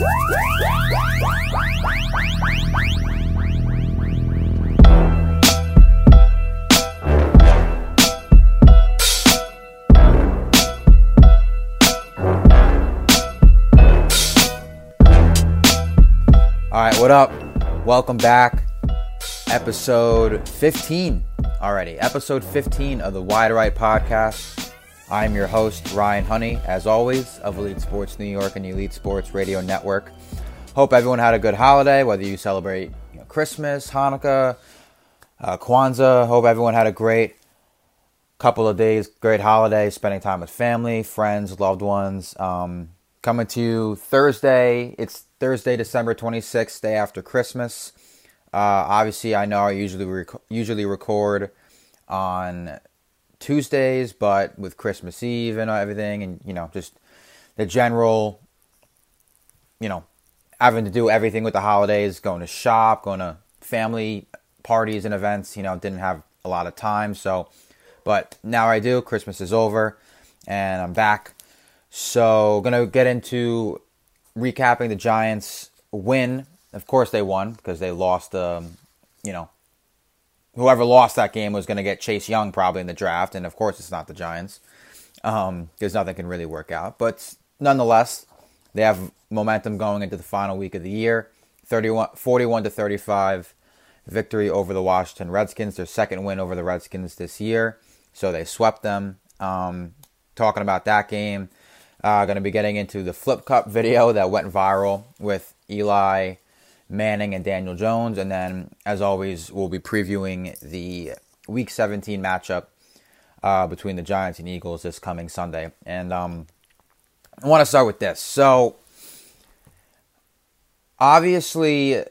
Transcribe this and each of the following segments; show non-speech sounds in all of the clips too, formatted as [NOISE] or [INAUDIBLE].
All right, what up? Welcome back. Episode 15 already. Episode 15 of the Wide Right podcast. I'm your host, Ryan Honey, as always, of Elite Sports New York and Elite Sports Radio Network. Hope everyone had a good holiday, whether you celebrate you know, Christmas, Hanukkah, uh, Kwanzaa. Hope everyone had a great couple of days, great holiday, spending time with family, friends, loved ones. Um, coming to you Thursday. It's Thursday, December 26th, day after Christmas. Uh, obviously, I know I usually rec- usually record on Tuesdays, but with Christmas Eve and everything, and you know, just the general, you know, having to do everything with the holidays, going to shop, going to family parties and events, you know, didn't have a lot of time. So, but now I do. Christmas is over, and I'm back. So, gonna get into recapping the Giants' win. Of course, they won because they lost. Um, you know, whoever lost that game was going to get Chase Young probably in the draft, and of course, it's not the Giants because um, nothing can really work out. But nonetheless, they have momentum going into the final week of the year. 31, 41 to 35 victory over the Washington Redskins, their second win over the Redskins this year. So they swept them. Um, talking about that game, uh, going to be getting into the Flip Cup video that went viral with Eli Manning and Daniel Jones. And then, as always, we'll be previewing the Week 17 matchup uh, between the Giants and Eagles this coming Sunday. And um, I want to start with this. So, obviously,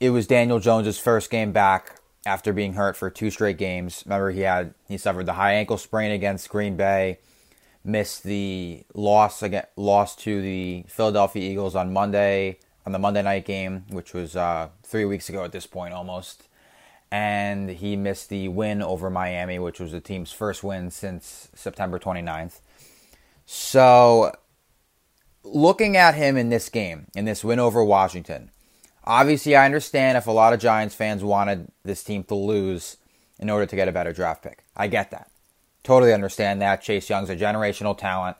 it was Daniel Jones' first game back after being hurt for two straight games. Remember, he had he suffered the high ankle sprain against Green Bay, missed the loss again, loss to the Philadelphia Eagles on Monday on the Monday night game, which was uh, three weeks ago at this point almost. And he missed the win over Miami, which was the team's first win since September 29th. So, looking at him in this game, in this win over Washington, obviously I understand if a lot of Giants fans wanted this team to lose in order to get a better draft pick. I get that. Totally understand that. Chase Young's a generational talent.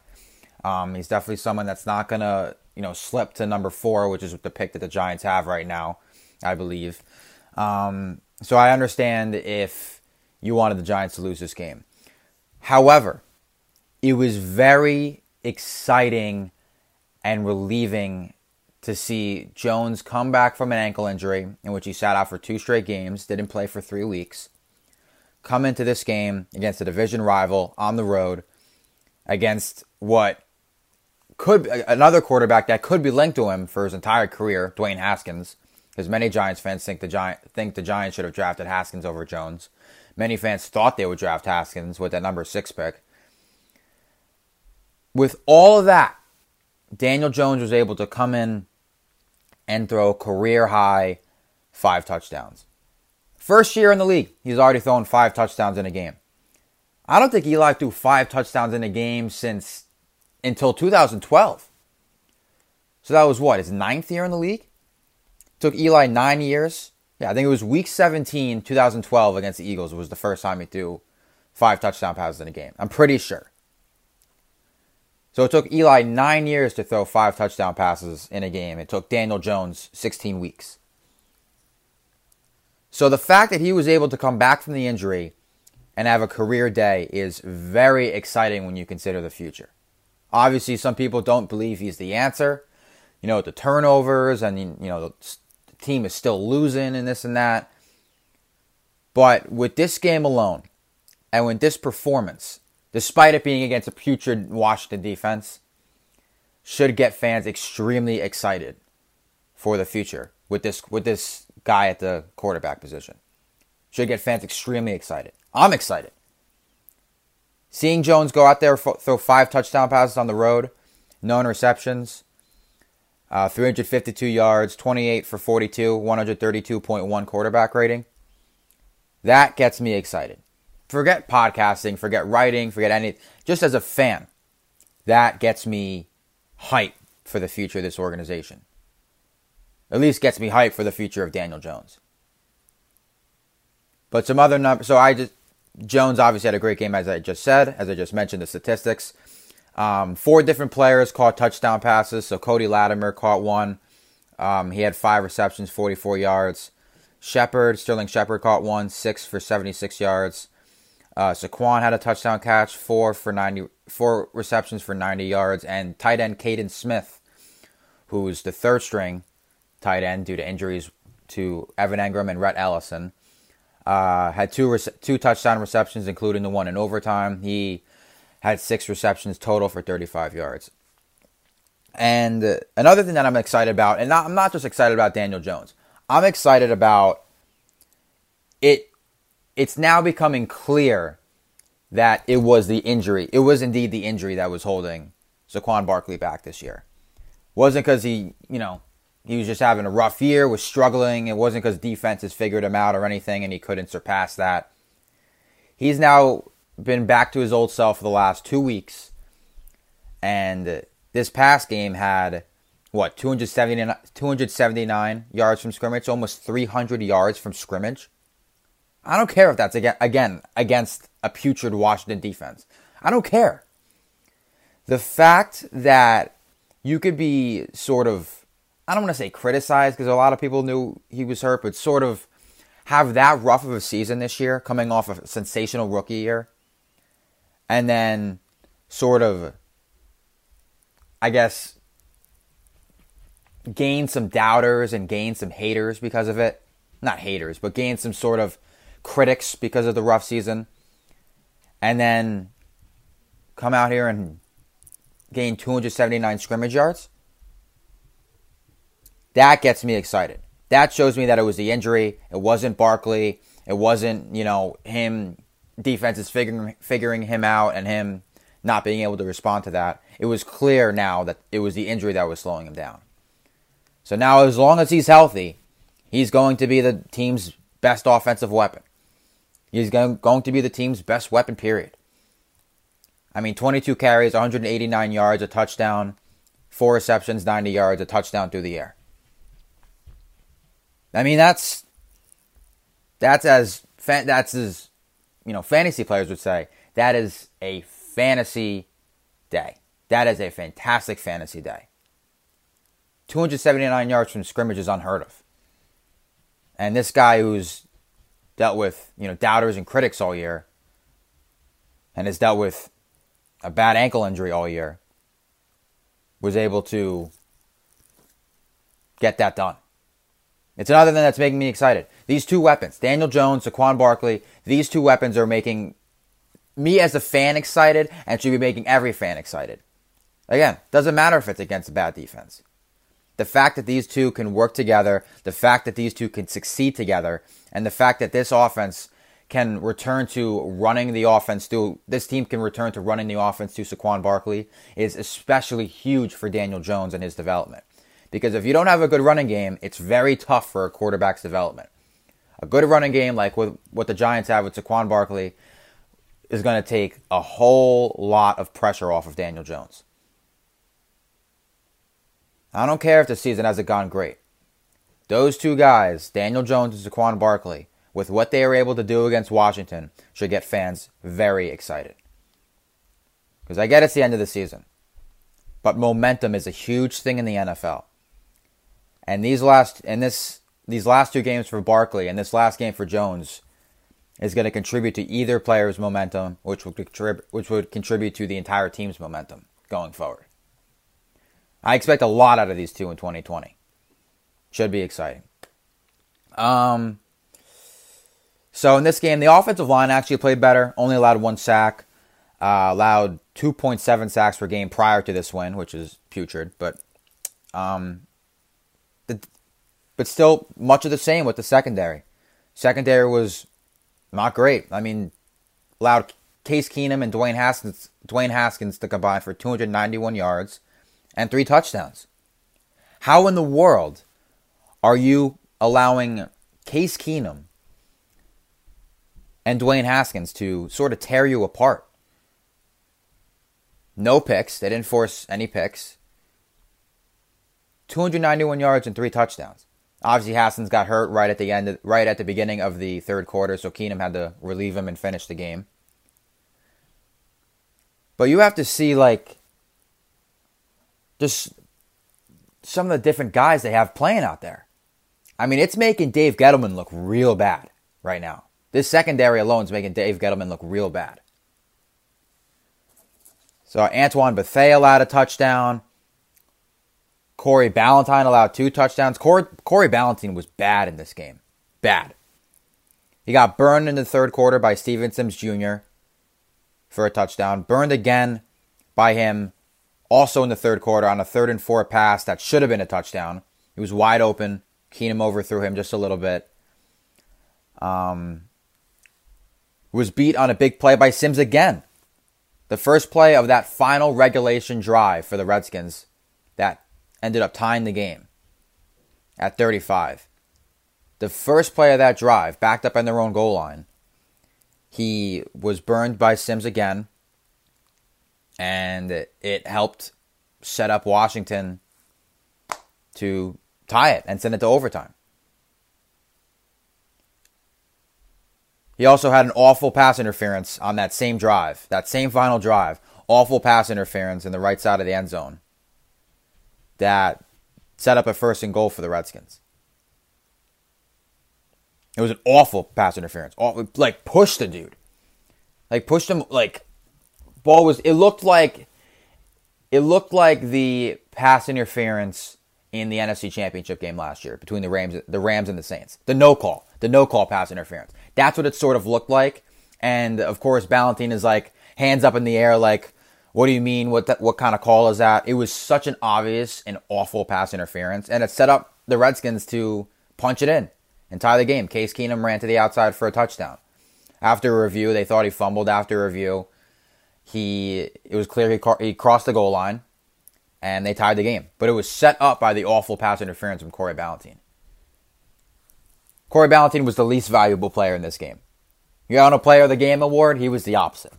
Um, he's definitely someone that's not going to, you know, slip to number four, which is the pick that the Giants have right now, I believe. Um, so I understand if you wanted the Giants to lose this game. However, it was very exciting and relieving to see Jones come back from an ankle injury in which he sat out for two straight games, didn't play for three weeks, come into this game against a division rival on the road against what could another quarterback that could be linked to him for his entire career, Dwayne Haskins, because many Giants fans think the Giant think the Giants should have drafted Haskins over Jones. Many fans thought they would draft Haskins with that number six pick. With all of that, Daniel Jones was able to come in and throw career high five touchdowns. First year in the league, he's already thrown five touchdowns in a game. I don't think Eli threw five touchdowns in a game since until 2012. So that was what, his ninth year in the league? Took Eli nine years. Yeah, I think it was week 17, 2012 against the Eagles was the first time he threw five touchdown passes in a game. I'm pretty sure. So it took Eli nine years to throw five touchdown passes in a game. It took Daniel Jones 16 weeks. So the fact that he was able to come back from the injury and have a career day is very exciting when you consider the future. Obviously, some people don't believe he's the answer. You know, the turnovers and, you know, the team is still losing and this and that. But with this game alone, and with this performance, despite it being against a putrid Washington defense, should get fans extremely excited for the future with this with this guy at the quarterback position. Should get fans extremely excited. I'm excited. Seeing Jones go out there throw five touchdown passes on the road, no interceptions, uh, 352 yards, 28 for 42, 132.1 quarterback rating. That gets me excited. Forget podcasting, forget writing, forget any. Just as a fan, that gets me hype for the future of this organization. At least gets me hype for the future of Daniel Jones. But some other numbers. So I just Jones obviously had a great game, as I just said, as I just mentioned the statistics. Um, four different players caught touchdown passes. So Cody Latimer caught one. Um, he had five receptions, 44 yards. Shepard, Sterling Shepard caught one, six for 76 yards. Uh, Saquon had a touchdown catch, four for 90, four receptions for 90 yards, and tight end Kaden Smith, who's the third string tight end due to injuries to Evan Engram and Rhett Ellison, uh, had two two touchdown receptions, including the one in overtime. He had six receptions total for 35 yards. And another thing that I'm excited about, and not, I'm not just excited about Daniel Jones, I'm excited about it. It's now becoming clear that it was the injury. It was indeed the injury that was holding Saquon Barkley back this year. Wasn't because he, you know, he was just having a rough year, was struggling. It wasn't because defenses figured him out or anything and he couldn't surpass that. He's now been back to his old self for the last two weeks. And this past game had, what, 279, 279 yards from scrimmage, almost 300 yards from scrimmage. I don't care if that's again, again against a putrid Washington defense. I don't care. The fact that you could be sort of I don't want to say criticized because a lot of people knew he was hurt, but sort of have that rough of a season this year, coming off a sensational rookie year, and then sort of, I guess, gain some doubters and gain some haters because of it. Not haters, but gain some sort of critics because of the rough season, and then come out here and gain 279 scrimmage yards that gets me excited. That shows me that it was the injury. It wasn't Barkley. It wasn't, you know, him defenses figuring figuring him out and him not being able to respond to that. It was clear now that it was the injury that was slowing him down. So now as long as he's healthy, he's going to be the team's best offensive weapon. He's going, to be the team's best weapon, period. I mean, 22 carries, 189 yards, a touchdown, four receptions, 90 yards, a touchdown through the air. I mean, that's that's as that's as you know, fantasy players would say that is a fantasy day. That is a fantastic fantasy day. 279 yards from scrimmage is unheard of. And this guy who's dealt with, you know, doubters and critics all year and has dealt with a bad ankle injury all year was able to get that done. It's another thing that's making me excited. These two weapons, Daniel Jones, Saquon Barkley, these two weapons are making me as a fan excited and should be making every fan excited. Again, doesn't matter if it's against a bad defense. The fact that these two can work together, the fact that these two can succeed together, and the fact that this offense can return to running the offense to this team can return to running the offense to Saquon Barkley is especially huge for Daniel Jones and his development. Because if you don't have a good running game, it's very tough for a quarterback's development. A good running game, like with what the Giants have with Saquon Barkley, is going to take a whole lot of pressure off of Daniel Jones. I don't care if the season hasn't gone great. Those two guys, Daniel Jones and Saquon Barkley, with what they were able to do against Washington, should get fans very excited. Because I get it's the end of the season. But momentum is a huge thing in the NFL. And these last and this these last two games for Barkley and this last game for Jones is going to contribute to either player's momentum, which would contrib- which would contribute to the entire team's momentum going forward. I expect a lot out of these two in 2020. Should be exciting. Um, So in this game, the offensive line actually played better. Only allowed one sack. Uh, allowed 2.7 sacks per game prior to this win, which is putrid. But, um, but still much of the same with the secondary. Secondary was not great. I mean, allowed Case Keenum and Dwayne Haskins, Dwayne Haskins to combine for 291 yards and three touchdowns. How in the world are you allowing Case Keenum and Dwayne Haskins to sort of tear you apart? No picks. They didn't force any picks. 291 yards and three touchdowns. Obviously, Haskins got hurt right at the end, right at the beginning of the third quarter, so Keenum had to relieve him and finish the game. But you have to see like just some of the different guys they have playing out there. I mean, it's making Dave Gettleman look real bad right now. This secondary alone is making Dave Gettleman look real bad. So Antoine Bethea allowed a touchdown. Corey Ballentine allowed two touchdowns. Corey, Corey Ballentine was bad in this game. Bad. He got burned in the third quarter by Steven Sims Jr. for a touchdown. Burned again by him also in the third quarter on a third and four pass that should have been a touchdown. He was wide open. Keenum overthrew him just a little bit. Um, was beat on a big play by Sims again. The first play of that final regulation drive for the Redskins ended up tying the game at 35. The first play of that drive, backed up on their own goal line, he was burned by Sims again, and it helped set up Washington to tie it and send it to overtime. He also had an awful pass interference on that same drive, that same final drive. Awful pass interference in the right side of the end zone that set up a first and goal for the Redskins. It was an awful pass interference. Awful, like pushed the dude. Like pushed him like ball was it looked like it looked like the pass interference in the NFC Championship game last year between the Rams the Rams and the Saints. The no call. The no call pass interference. That's what it sort of looked like. And of course, Ballentine is like hands up in the air, like, what do you mean? What that, what kind of call is that? It was such an obvious and awful pass interference, and it set up the Redskins to punch it in and tie the game. Case Keenum ran to the outside for a touchdown. After a review, they thought he fumbled. After review, he it was clear he, he crossed the goal line, and they tied the game. But it was set up by the awful pass interference from Corey Ballentine. Corey Ballentine was the least valuable player in this game. You got a Player of the Game award, he was the opposite.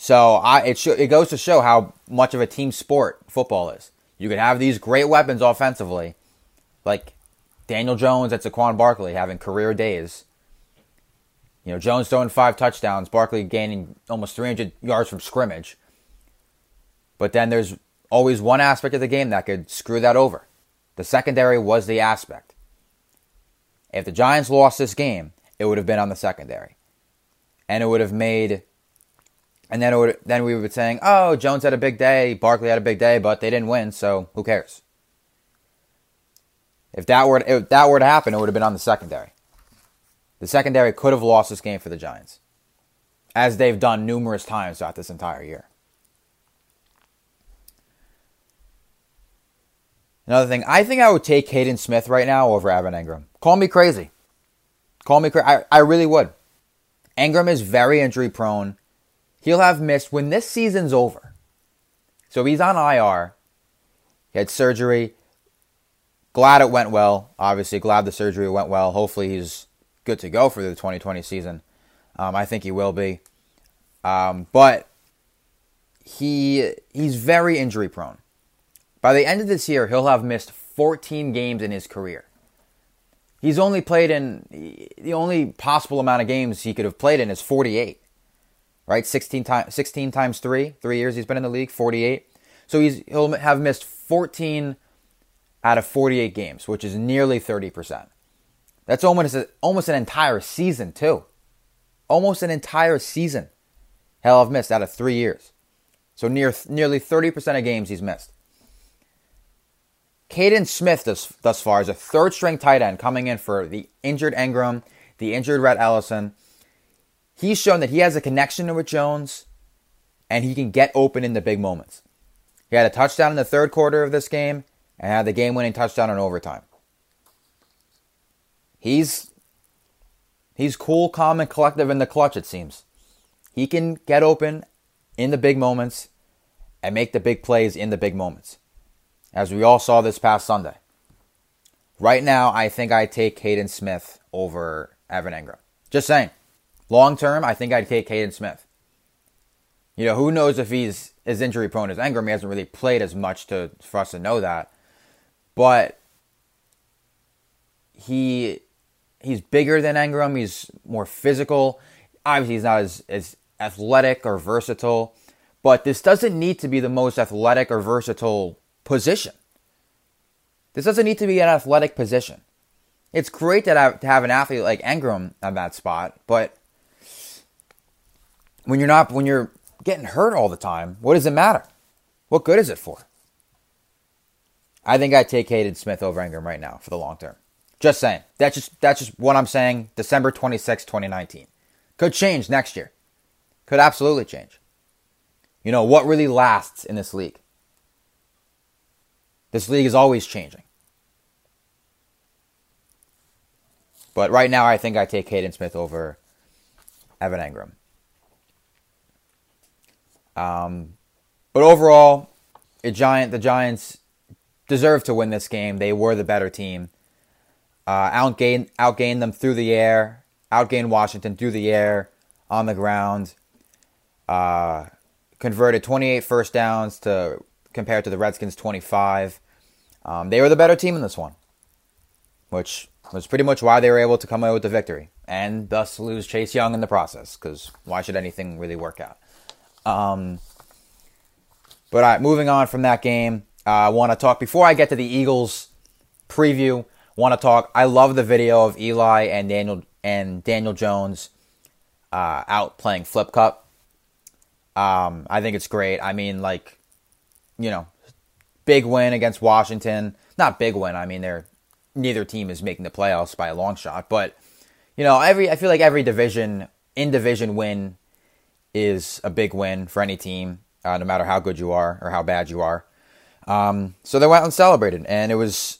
So I, it, sh- it goes to show how much of a team sport football is. You could have these great weapons offensively, like Daniel Jones and Saquon Barkley having career days. You know, Jones throwing five touchdowns, Barkley gaining almost 300 yards from scrimmage. But then there's always one aspect of the game that could screw that over. The secondary was the aspect. If the Giants lost this game, it would have been on the secondary. And it would have made and then would then we would be saying, "Oh, Jones had a big day, Barkley had a big day, but they didn't win, so who cares?" If that were if that were to happen, it would have been on the secondary. The secondary could have lost this game for the Giants, as they've done numerous times throughout this entire year. Another thing, I think I would take Kaden Smith right now over Evan Engram. Call me crazy. Call me crazy. I, I really would. Engram is very injury prone. He'll have missed when this season's over. So he's on IR. He had surgery. Glad it went well. Obviously, glad the surgery went well. Hopefully, he's good to go for the 2020 season. Um, I think he will be. Um, but he he's very injury prone. By the end of this year, he'll have missed 14 games in his career. He's only played in the only possible amount of games he could have played in is 48. Right? 16 times 16 times 3, 3 years he's been in the league, 48. So he's he'll have missed 14 out of 48 games, which is nearly 30%. That's almost a, almost an entire season too. Almost an entire season. He'll have missed out of 3 years. So near nearly 30% of games he's missed. Kaden Smith thus, thus far is a third string tight end coming in for the injured Engram, the injured Rhett Ellison. He's shown that he has a connection with Jones and he can get open in the big moments. He had a touchdown in the third quarter of this game and had the game winning touchdown in overtime. He's he's cool, calm, and collective in the clutch, it seems. He can get open in the big moments and make the big plays in the big moments as we all saw this past Sunday. Right now, I think I'd take Kaden Smith over Evan Engram. Just saying. Long term, I think I'd take Kaden Smith. You know, who knows if he's as injury prone as Engram? He hasn't really played as much to for us to know that. But he he's bigger than Engram. He's more physical. Obviously, he's not as, as athletic or versatile. But this doesn't need to be the most athletic or versatile position. This doesn't need to be an athletic position. It's great to have, to have an athlete like Engram on that spot, but when you're not when you're getting hurt all the time, what does it matter? What good is it for? I think I'd take Kaden Smith over Engram right now for the long term. Just saying. That's just that's just what I'm saying. December 26, 2019. Could change next year. Could absolutely change. You know, what really lasts in this league? This league is always changing. But right now, I think I take Kaden Smith over Evan Engram. Um, but overall, giant. The Giants deserve to win this game. They were the better team. Uh, outgained, outgained them through the air. Outgained Washington through the air, on the ground. Uh, converted 28 first downs to compared to the Redskins 25. Um, they were the better team in this one, which was pretty much why they were able to come away with the victory and thus lose Chase Young in the process. Because why should anything really work out? Um, but all right, moving on from that game, uh, I want to talk before I get to the Eagles preview. Want to talk? I love the video of Eli and Daniel and Daniel Jones uh, out playing flip cup. Um, I think it's great. I mean, like, you know, big win against Washington. Not big win. I mean, they're neither team is making the playoffs by a long shot, but you know, every I feel like every division in division win is a big win for any team, uh, no matter how good you are or how bad you are. Um, so they went and celebrated, and it was,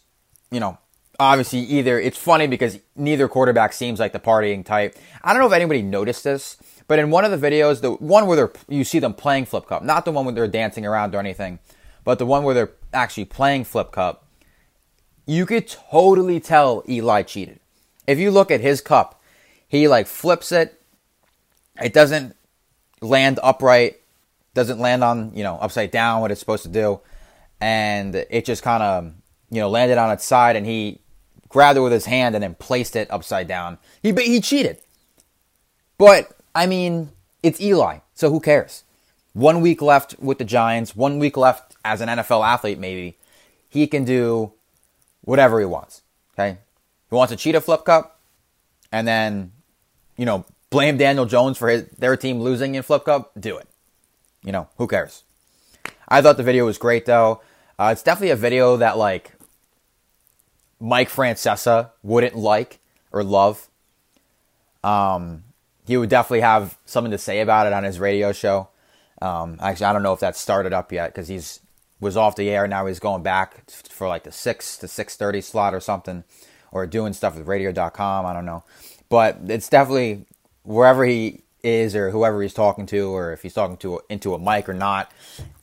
you know, obviously either it's funny because neither quarterback seems like the partying type. I don't know if anybody noticed this, but in one of the videos, the one where you see them playing flip cup, not the one where they're dancing around or anything, but the one where they're actually playing flip cup, you could totally tell Eli cheated. If you look at his cup, he like flips it. It doesn't land upright, doesn't land on, you know, upside down what it's supposed to do. And it just kind of, you know, landed on its side and he grabbed it with his hand and then placed it upside down. He he cheated. But I mean, it's Eli, so who cares? One week left with the Giants, one week left as an NFL athlete maybe. He can do whatever he wants. Okay? He wants to cheat a flip cup and then, you know, blame Daniel Jones for his, their team losing in flip cup, do it. You know, who cares? I thought the video was great though. Uh, it's definitely a video that like Mike Francesa wouldn't like or love. Um, he would definitely have something to say about it on his radio show. Um, actually, I don't know if that started up yet because he's was off the air. Now he's going back for like the six to six thirty slot or something, or doing stuff with Radio.com. I don't know, but it's definitely wherever he is or whoever he's talking to, or if he's talking to into a mic or not.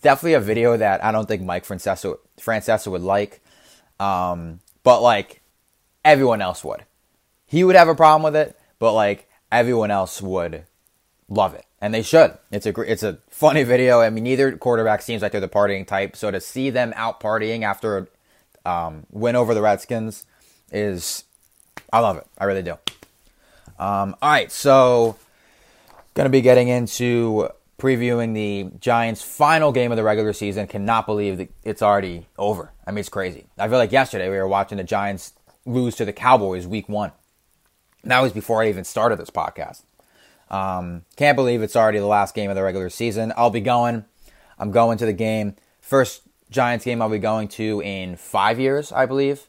Definitely a video that I don't think Mike Francesa Francesa would like, um, but like everyone else would. He would have a problem with it, but like everyone else would love it, and they should. It's a it's a funny video. I mean, neither quarterback seems like they're the partying type, so to see them out partying after a um, win over the Redskins is I love it. I really do. Um, all right, so going to be getting into previewing the Giants' final game of the regular season. Cannot believe it's already over. I mean, it's crazy. I feel like yesterday we were watching the Giants lose to the Cowboys week one. That was before I even started this podcast. Um, can't believe it's already the last game of the regular season. I'll be going. I'm going to the game. First Giants game I'll be going to in five years, I believe.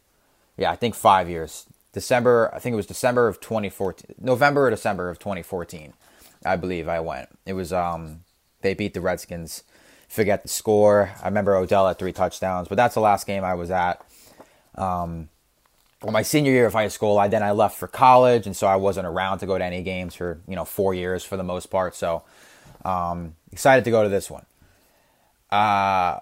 Yeah, I think five years. December, I think it was December of 2014, November or December of 2014, I believe I went. It was um, they beat the Redskins. Forget the score. I remember Odell had three touchdowns, but that's the last game I was at. Um, well, my senior year of high school, I then I left for college, and so I wasn't around to go to any games for you know four years for the most part. So um, excited to go to this one. Uh,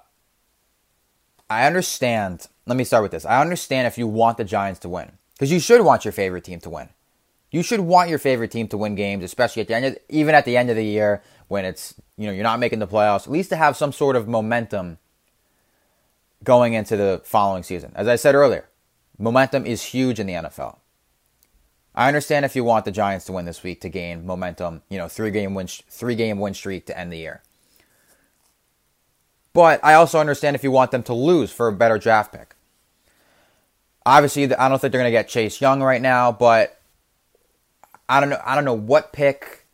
I understand. Let me start with this. I understand if you want the Giants to win, because you should want your favorite team to win. You should want your favorite team to win games, especially at the end, of, even at the end of the year when it's you know you're not making the playoffs. At least to have some sort of momentum going into the following season. As I said earlier, momentum is huge in the NFL. I understand if you want the Giants to win this week to gain momentum, you know, three game win three game win streak to end the year. But I also understand if you want them to lose for a better draft pick. Obviously, I don't think they're going to get Chase Young right now, but I don't know. I don't know what pick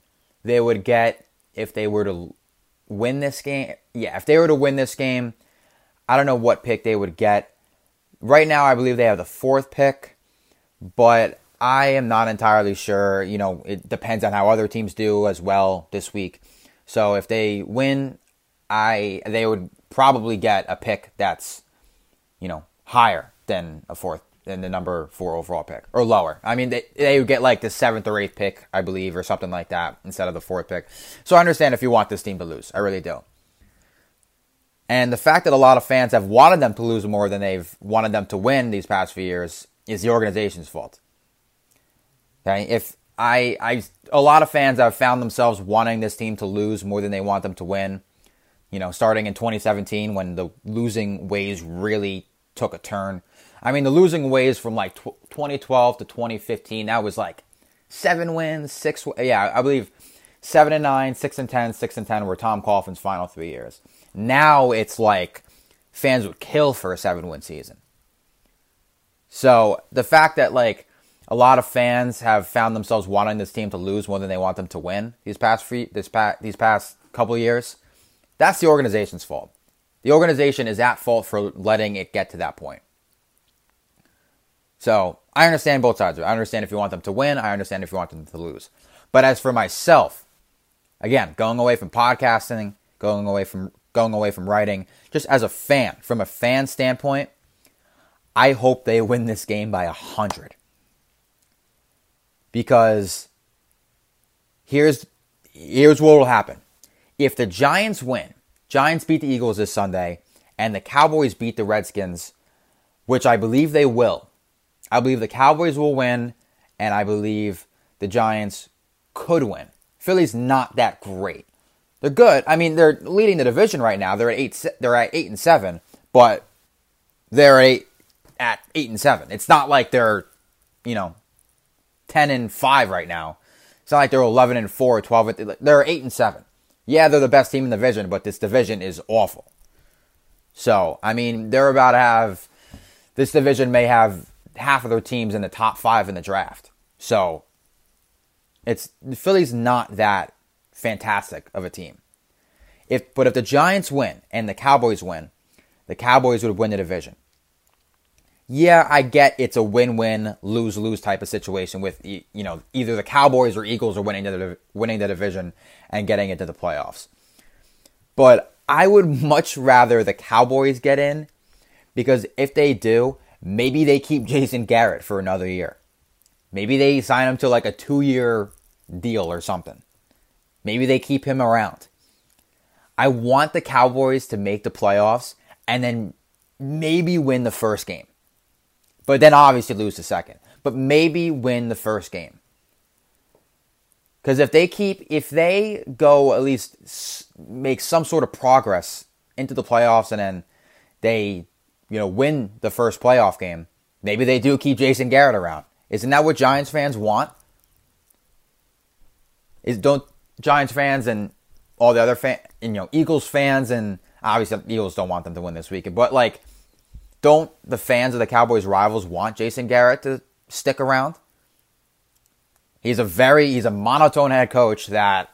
they would get if they were to win this game. Yeah, if they were to win this game, I don't know what pick they would get. Right now, I believe they have the fourth pick, but I am not entirely sure. You know, it depends on how other teams do as well this week. So if they win, I they would probably get a pick that's, you know, higher than a fourth than the number four overall pick or lower. I mean, they they would get like the seventh or eighth pick, I believe, or something like that instead of the fourth pick. So I understand if you want this team to lose, I really do. And the fact that a lot of fans have wanted them to lose more than they've wanted them to win these past few years is the organization's fault. Okay, if I, I, a lot of fans have found themselves wanting this team to lose more than they want them to win. You know, starting in 2017 when the losing ways really took a turn. I mean, the losing ways from like 2012 to 2015, that was like seven wins, six. Yeah, I believe seven and nine, six and ten, six and ten were Tom Coughlin's final three years. Now it's like fans would kill for a seven win season. So the fact that like a lot of fans have found themselves wanting this team to lose more than they want them to win these past free, this past these past couple years. That's the organization's fault. The organization is at fault for letting it get to that point. So I understand both sides. I understand if you want them to win. I understand if you want them to lose. But as for myself, again, going away from podcasting, going away from going away from writing, just as a fan, from a fan standpoint, I hope they win this game by a hundred because here's here's what will happen. If the Giants win, Giants beat the Eagles this Sunday, and the Cowboys beat the Redskins, which I believe they will. I believe the Cowboys will win, and I believe the Giants could win. Philly's not that great. They're good. I mean, they're leading the division right now. They're at eight. They're at eight and seven, but they're eight at eight and seven. It's not like they're, you know, 10 and 5 right now. It's not like they're 11 and 4, 12 they're 8 and 7. Yeah, they're the best team in the division, but this division is awful. So, I mean, they're about to have this division may have half of their teams in the top 5 in the draft. So, it's Philly's not that fantastic of a team. If but if the Giants win and the Cowboys win, the Cowboys would win the division yeah, I get it's a win-win, lose-lose type of situation with you know either the Cowboys or Eagles are winning the winning the division and getting into the playoffs. But I would much rather the Cowboys get in because if they do, maybe they keep [LAUGHS] Jason Garrett for another year. Maybe they sign him to like a 2-year deal or something. Maybe they keep him around. I want the Cowboys to make the playoffs and then maybe win the first game but then obviously lose the second. But maybe win the first game. Because if they keep, if they go at least make some sort of progress into the playoffs and then they, you know, win the first playoff game, maybe they do keep Jason Garrett around. Isn't that what Giants fans want? Is don't Giants fans and all the other fan, you know, Eagles fans and obviously Eagles don't want them to win this weekend, but like don't the fans of the Cowboys rivals want Jason Garrett to stick around? He's a very he's a monotone head coach that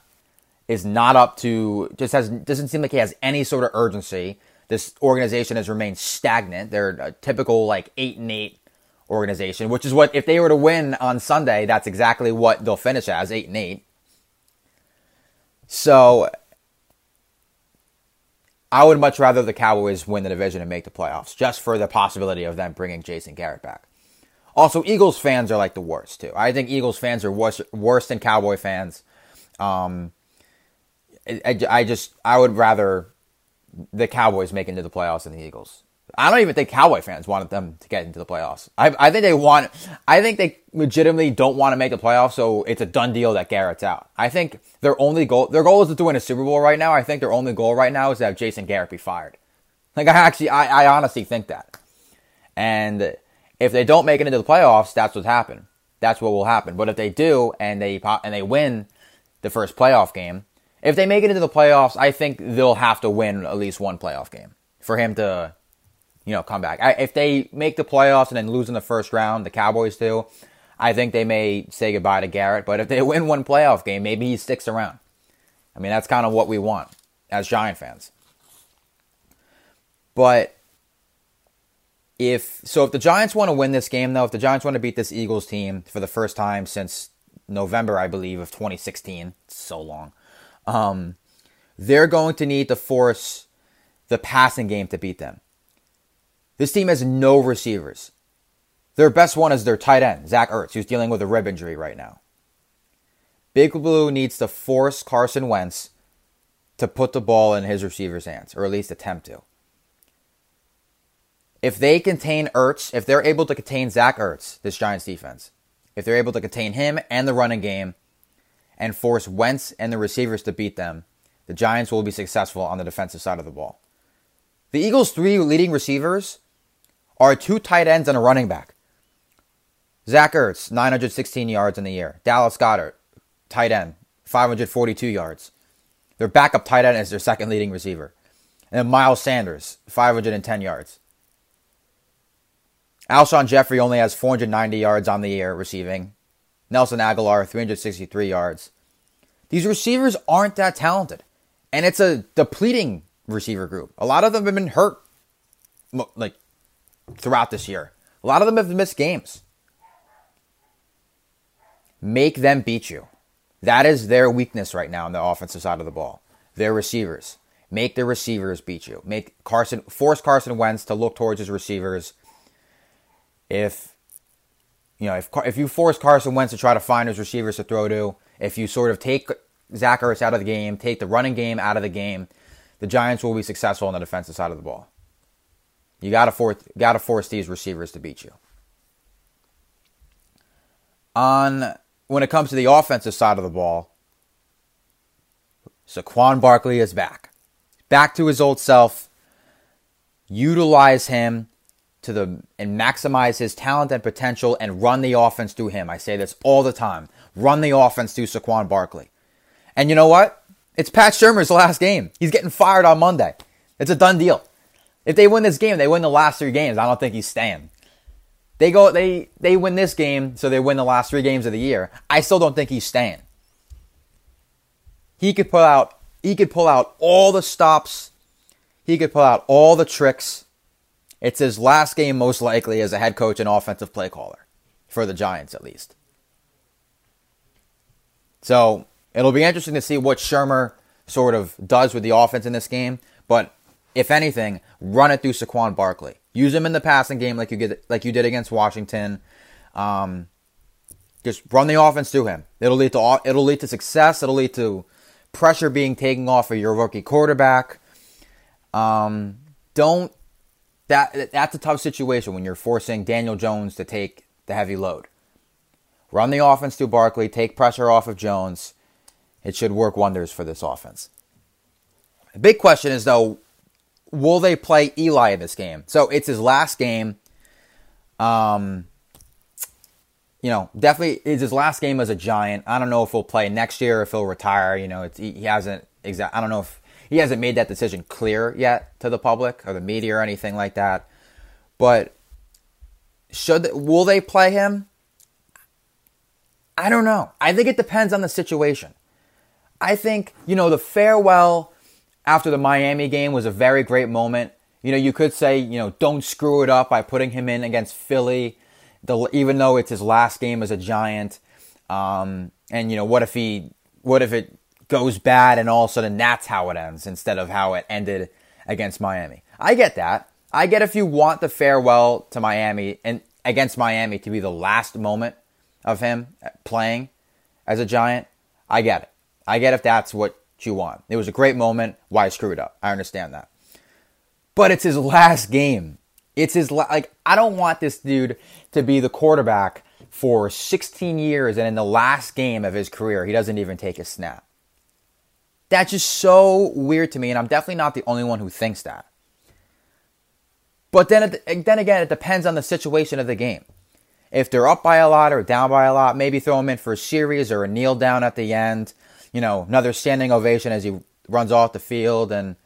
is not up to just has doesn't seem like he has any sort of urgency. This organization has remained stagnant. They're a typical like eight and eight organization, which is what if they were to win on Sunday, that's exactly what they'll finish as eight and eight. So I would much rather the Cowboys win the division and make the playoffs, just for the possibility of them bringing Jason Garrett back. Also, Eagles fans are like the worst too. I think Eagles fans are worse worse than Cowboy fans. Um, I, I just I would rather the Cowboys make into the playoffs and the Eagles. I don't even think Cowboy fans wanted them to get into the playoffs. I, I think they want. I think they legitimately don't want to make the playoffs, so it's a done deal that Garrett's out. I think their only goal, their goal is to win a Super Bowl right now. I think their only goal right now is to have Jason Garrett be fired. Like I actually, I, I honestly think that. And if they don't make it into the playoffs, that's what's happened. That's what will happen. But if they do and they pop and they win the first playoff game, if they make it into the playoffs, I think they'll have to win at least one playoff game for him to, you know, come back. I, if they make the playoffs and then lose in the first round, the Cowboys do, I think they may say goodbye to Garrett. But if they [LAUGHS] win one playoff game, maybe he sticks around. I mean, that's kind of what we want as Giant fans. But if so if the Giants want to win this game though, if the Giants want to beat this Eagles team for the first time since November, I believe, of 2016, so long, um, they're going to need to force the passing game to beat them. This team has no receivers. Their best one is their tight end, Zach Ertz, who's dealing with a rib injury right now. Big Blue needs to force Carson Wentz to put the ball in his receiver's hands, or at least attempt to if they contain Ertz, if they're able to contain Zach Ertz, this Giants defense, if they're able to contain him and the running game and force Wentz and the receivers to beat them, the Giants will be successful on the defensive side of the ball. The Eagles' three leading receivers are two tight ends and a running back. Zach Ertz, 916 yards in the year. Dallas Goedert, tight end, 542 yards. Their backup tight end is their second leading receiver. And then Miles Sanders, 510 yards. Alshon Jeffery only has 490 yards on the year receiving. Nelson Agholor, 363 yards. These receivers aren't that talented. And it's a depleting receiver group. A lot of them have been hurt like throughout this year. A lot of them have missed games. Make them beat you. That is their weakness right now on the offensive side of the ball. Their receivers. Make their receivers beat you. Make Carson force Carson Wentz to look towards his receivers if you know if if you force Carson Wentz to try to find his receivers to throw to, if you sort of take Zach Ertz out of the game, take the running game out of the game, the Giants will be successful on the defensive side of the ball. You gotta force gotta force these receivers to beat you. On when it comes to the offensive side of the ball, Saquon Barkley is back. Back to his old self. Utilize him to the and maximize his talent and potential and run the offense through him. I say this all the time. Run the offense through Saquon Barkley. And you know what? It's Pat Shurmur's last game. He's getting fired on Monday. It's a done deal. If they win this game, they win the last three games. I don't think he's staying. They go they they win this game, so they win the last three games of the year. I still don't think he's staying. He could pull out he could pull out all the stops. He could pull out all the tricks it's his last game, most likely, as a head coach and offensive play caller, for the Giants at least. So it'll be interesting to see what Shurmur sort of does with the offense in this game. But if anything, run it through Saquon Barkley. Use him in the passing game like you get like you did against Washington. Um, just run the offense through him. It'll lead to it'll lead to success. It'll lead to pressure being taken off of your rookie quarterback. Um, don't that that's a tough situation when you're forcing Daniel Jones to take the heavy load. Run the offense through Barkley, take pressure off of Jones. It should work wonders for this offense. The big question is though, will they play Eli in this game? So it's his last game. Um, you know, definitely it's his last game as a Giant. I don't know if he'll play next year, if he'll retire. You know, he hasn't exact. I don't know if he hasn't made that decision clear yet to the public or the media or anything like that. But should they, will they play him? I don't know. I think it depends on the situation. I think, you know, the farewell after the Miami game was a very great moment. You know, you could say, you know, don't screw it up by putting him in against Philly, the, even though it's his last game as a Giant. Um, and you know, what if he, what if it goes bad and all of a sudden that's how it ends instead of how it ended against Miami? I get that. I get if you want the farewell to Miami and against Miami to be the last moment of him playing as a Giant. I get it. I get if that's what you want. It was a great moment. Why screw it up? I understand that. But it's his last game. It's his la- like I don't want this dude to be the quarterback for 16 years and in the last game of his career he doesn't even take a snap. That's just so weird to me and I'm definitely not the only one who thinks that. But then then again it depends on the situation of the game. If they're up by a lot or down by a lot, maybe throw him in for a series or a kneel down at the end. You know, another standing ovation as he runs off the field and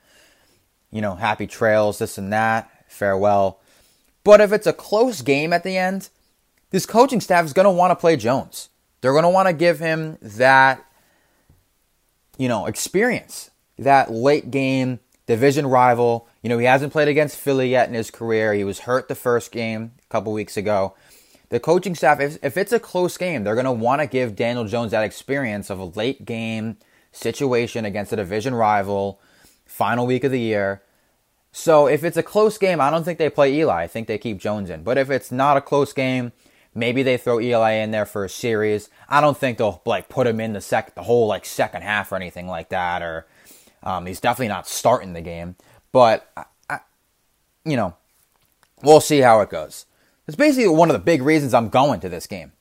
you know, happy trails, this and that, farewell. But if it's a close game at the end, this coaching staff is going to want to play Jones. They're going to want to give him that, you know, experience, that late game division rival. You know, he hasn't played against Philly yet in his career. He was hurt the first game a couple weeks ago. The coaching staff, if, if it's a close game, they're going to want to give Daniel Jones that experience of a late game situation against a division rival final week of the year. So if it's a close game, I don't think they play Eli. I think they keep Jones in. But if it's not a close game, maybe they throw Eli in there for a series. I don't think they'll like put him in the sec the whole like second half or anything like that. Or um, he's definitely not starting the game. But I, I, you know, we'll see how it goes. It's basically one of the big reasons I'm going to this game.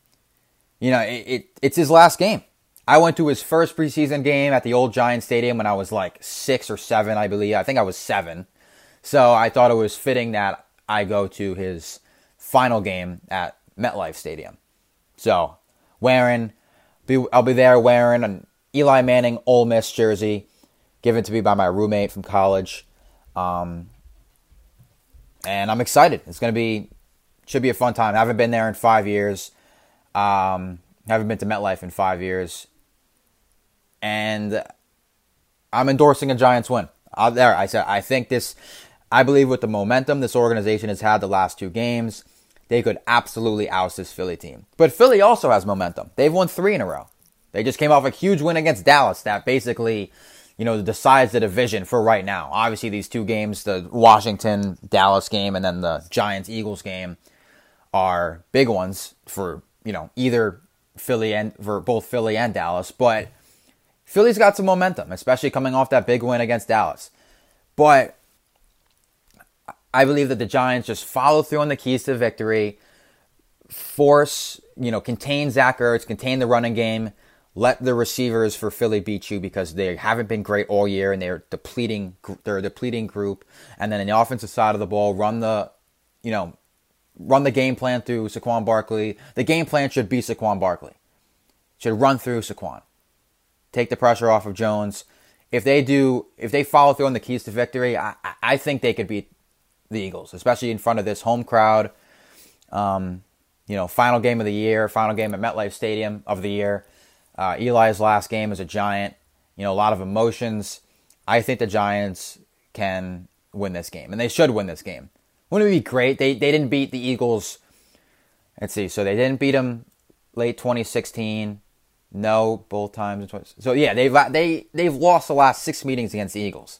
You know, it, it it's his last game. I went to his first preseason game at the old Giant Stadium when I was like six or seven, I believe. I think I was seven. So I thought it was fitting that I go to his final game at MetLife Stadium. So wearing, I'll be there wearing an Eli Manning Ole Miss jersey, given to me by my roommate from college. Um, and I'm excited. It's going to be, should be a fun time. I haven't been there in five years. Um, haven't been to MetLife in five years and I'm endorsing a Giants win. Out there, I said I think this. I believe with the momentum this organization has had the last two games, they could absolutely oust this Philly team. But Philly also has momentum. They've won three in a row. They just came off a huge win against Dallas that basically, you know, decides the division for right now. Obviously, these two games, the Washington Dallas game and then the Giants Eagles game, are big ones for you know either Philly and for both Philly and Dallas. But Philly's got some momentum, especially coming off that big win against Dallas. But I believe that the Giants just follow through on the keys to victory, force, you know, contain Zach Ertz, contain the running game, let the receivers for Philly beat you because they haven't been great all year and they're depleting. They're depleting group, and then in the offensive side of the ball, run the, you know, run the game plan through Saquon Barkley. The game plan should be Saquon Barkley. Should run through Saquon take the pressure off of Jones. If they do, if they follow through on the keys to victory, I, I think they could beat the Eagles, especially in front of this home crowd. Um, you know, final game of the year, final game at MetLife Stadium of the year. Uh, Eli's last game as a Giant. You know, a lot of emotions. I think the Giants can win this game, and they should win this game. Wouldn't it be great? They they didn't beat the Eagles. Let's see. So they didn't beat them late 2016. No, both times. So yeah, they've they they've lost the last six meetings against the Eagles.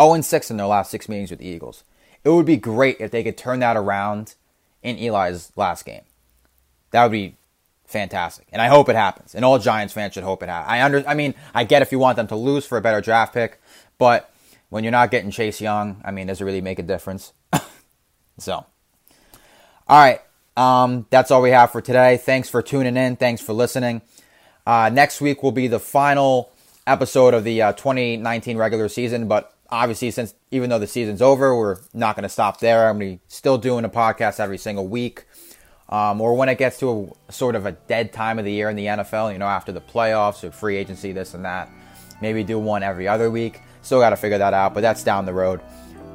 0 and 6 in their last six meetings with the Eagles. It would be great if they could turn that around in Eli's last game. That would be fantastic, and I hope it happens. And all Giants fans should hope it happens. I under, I mean, I get if you want them to lose for a better draft pick, but when you're not getting Chase Young, I mean, does it really make a difference? [LAUGHS] so, all right, um, that's all we have for today. Thanks for tuning in. Thanks for listening. Uh, next week will be the final episode of the uh, 2019 regular season, but obviously, since even though the season's over, we're not going to stop there. I'm going to still doing a podcast every single week. Um, or when it gets to a sort of a dead time of the year in the NFL, you know, after the playoffs or free agency, this and that. Maybe do one every other week. Still got to figure that out, but that's down the road.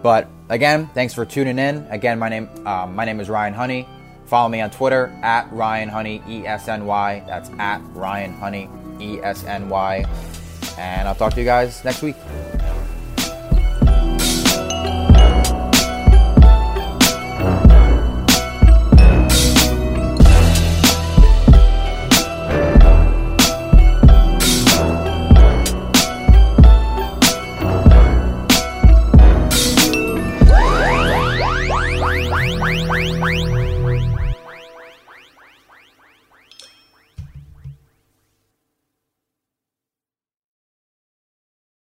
But again, thanks for tuning in. Again, my name um, my name is Ryan Honey. Follow me on Twitter at Ryan Honey ESNY. That's at Ryan Honey ESNY. And I'll talk to you guys next week.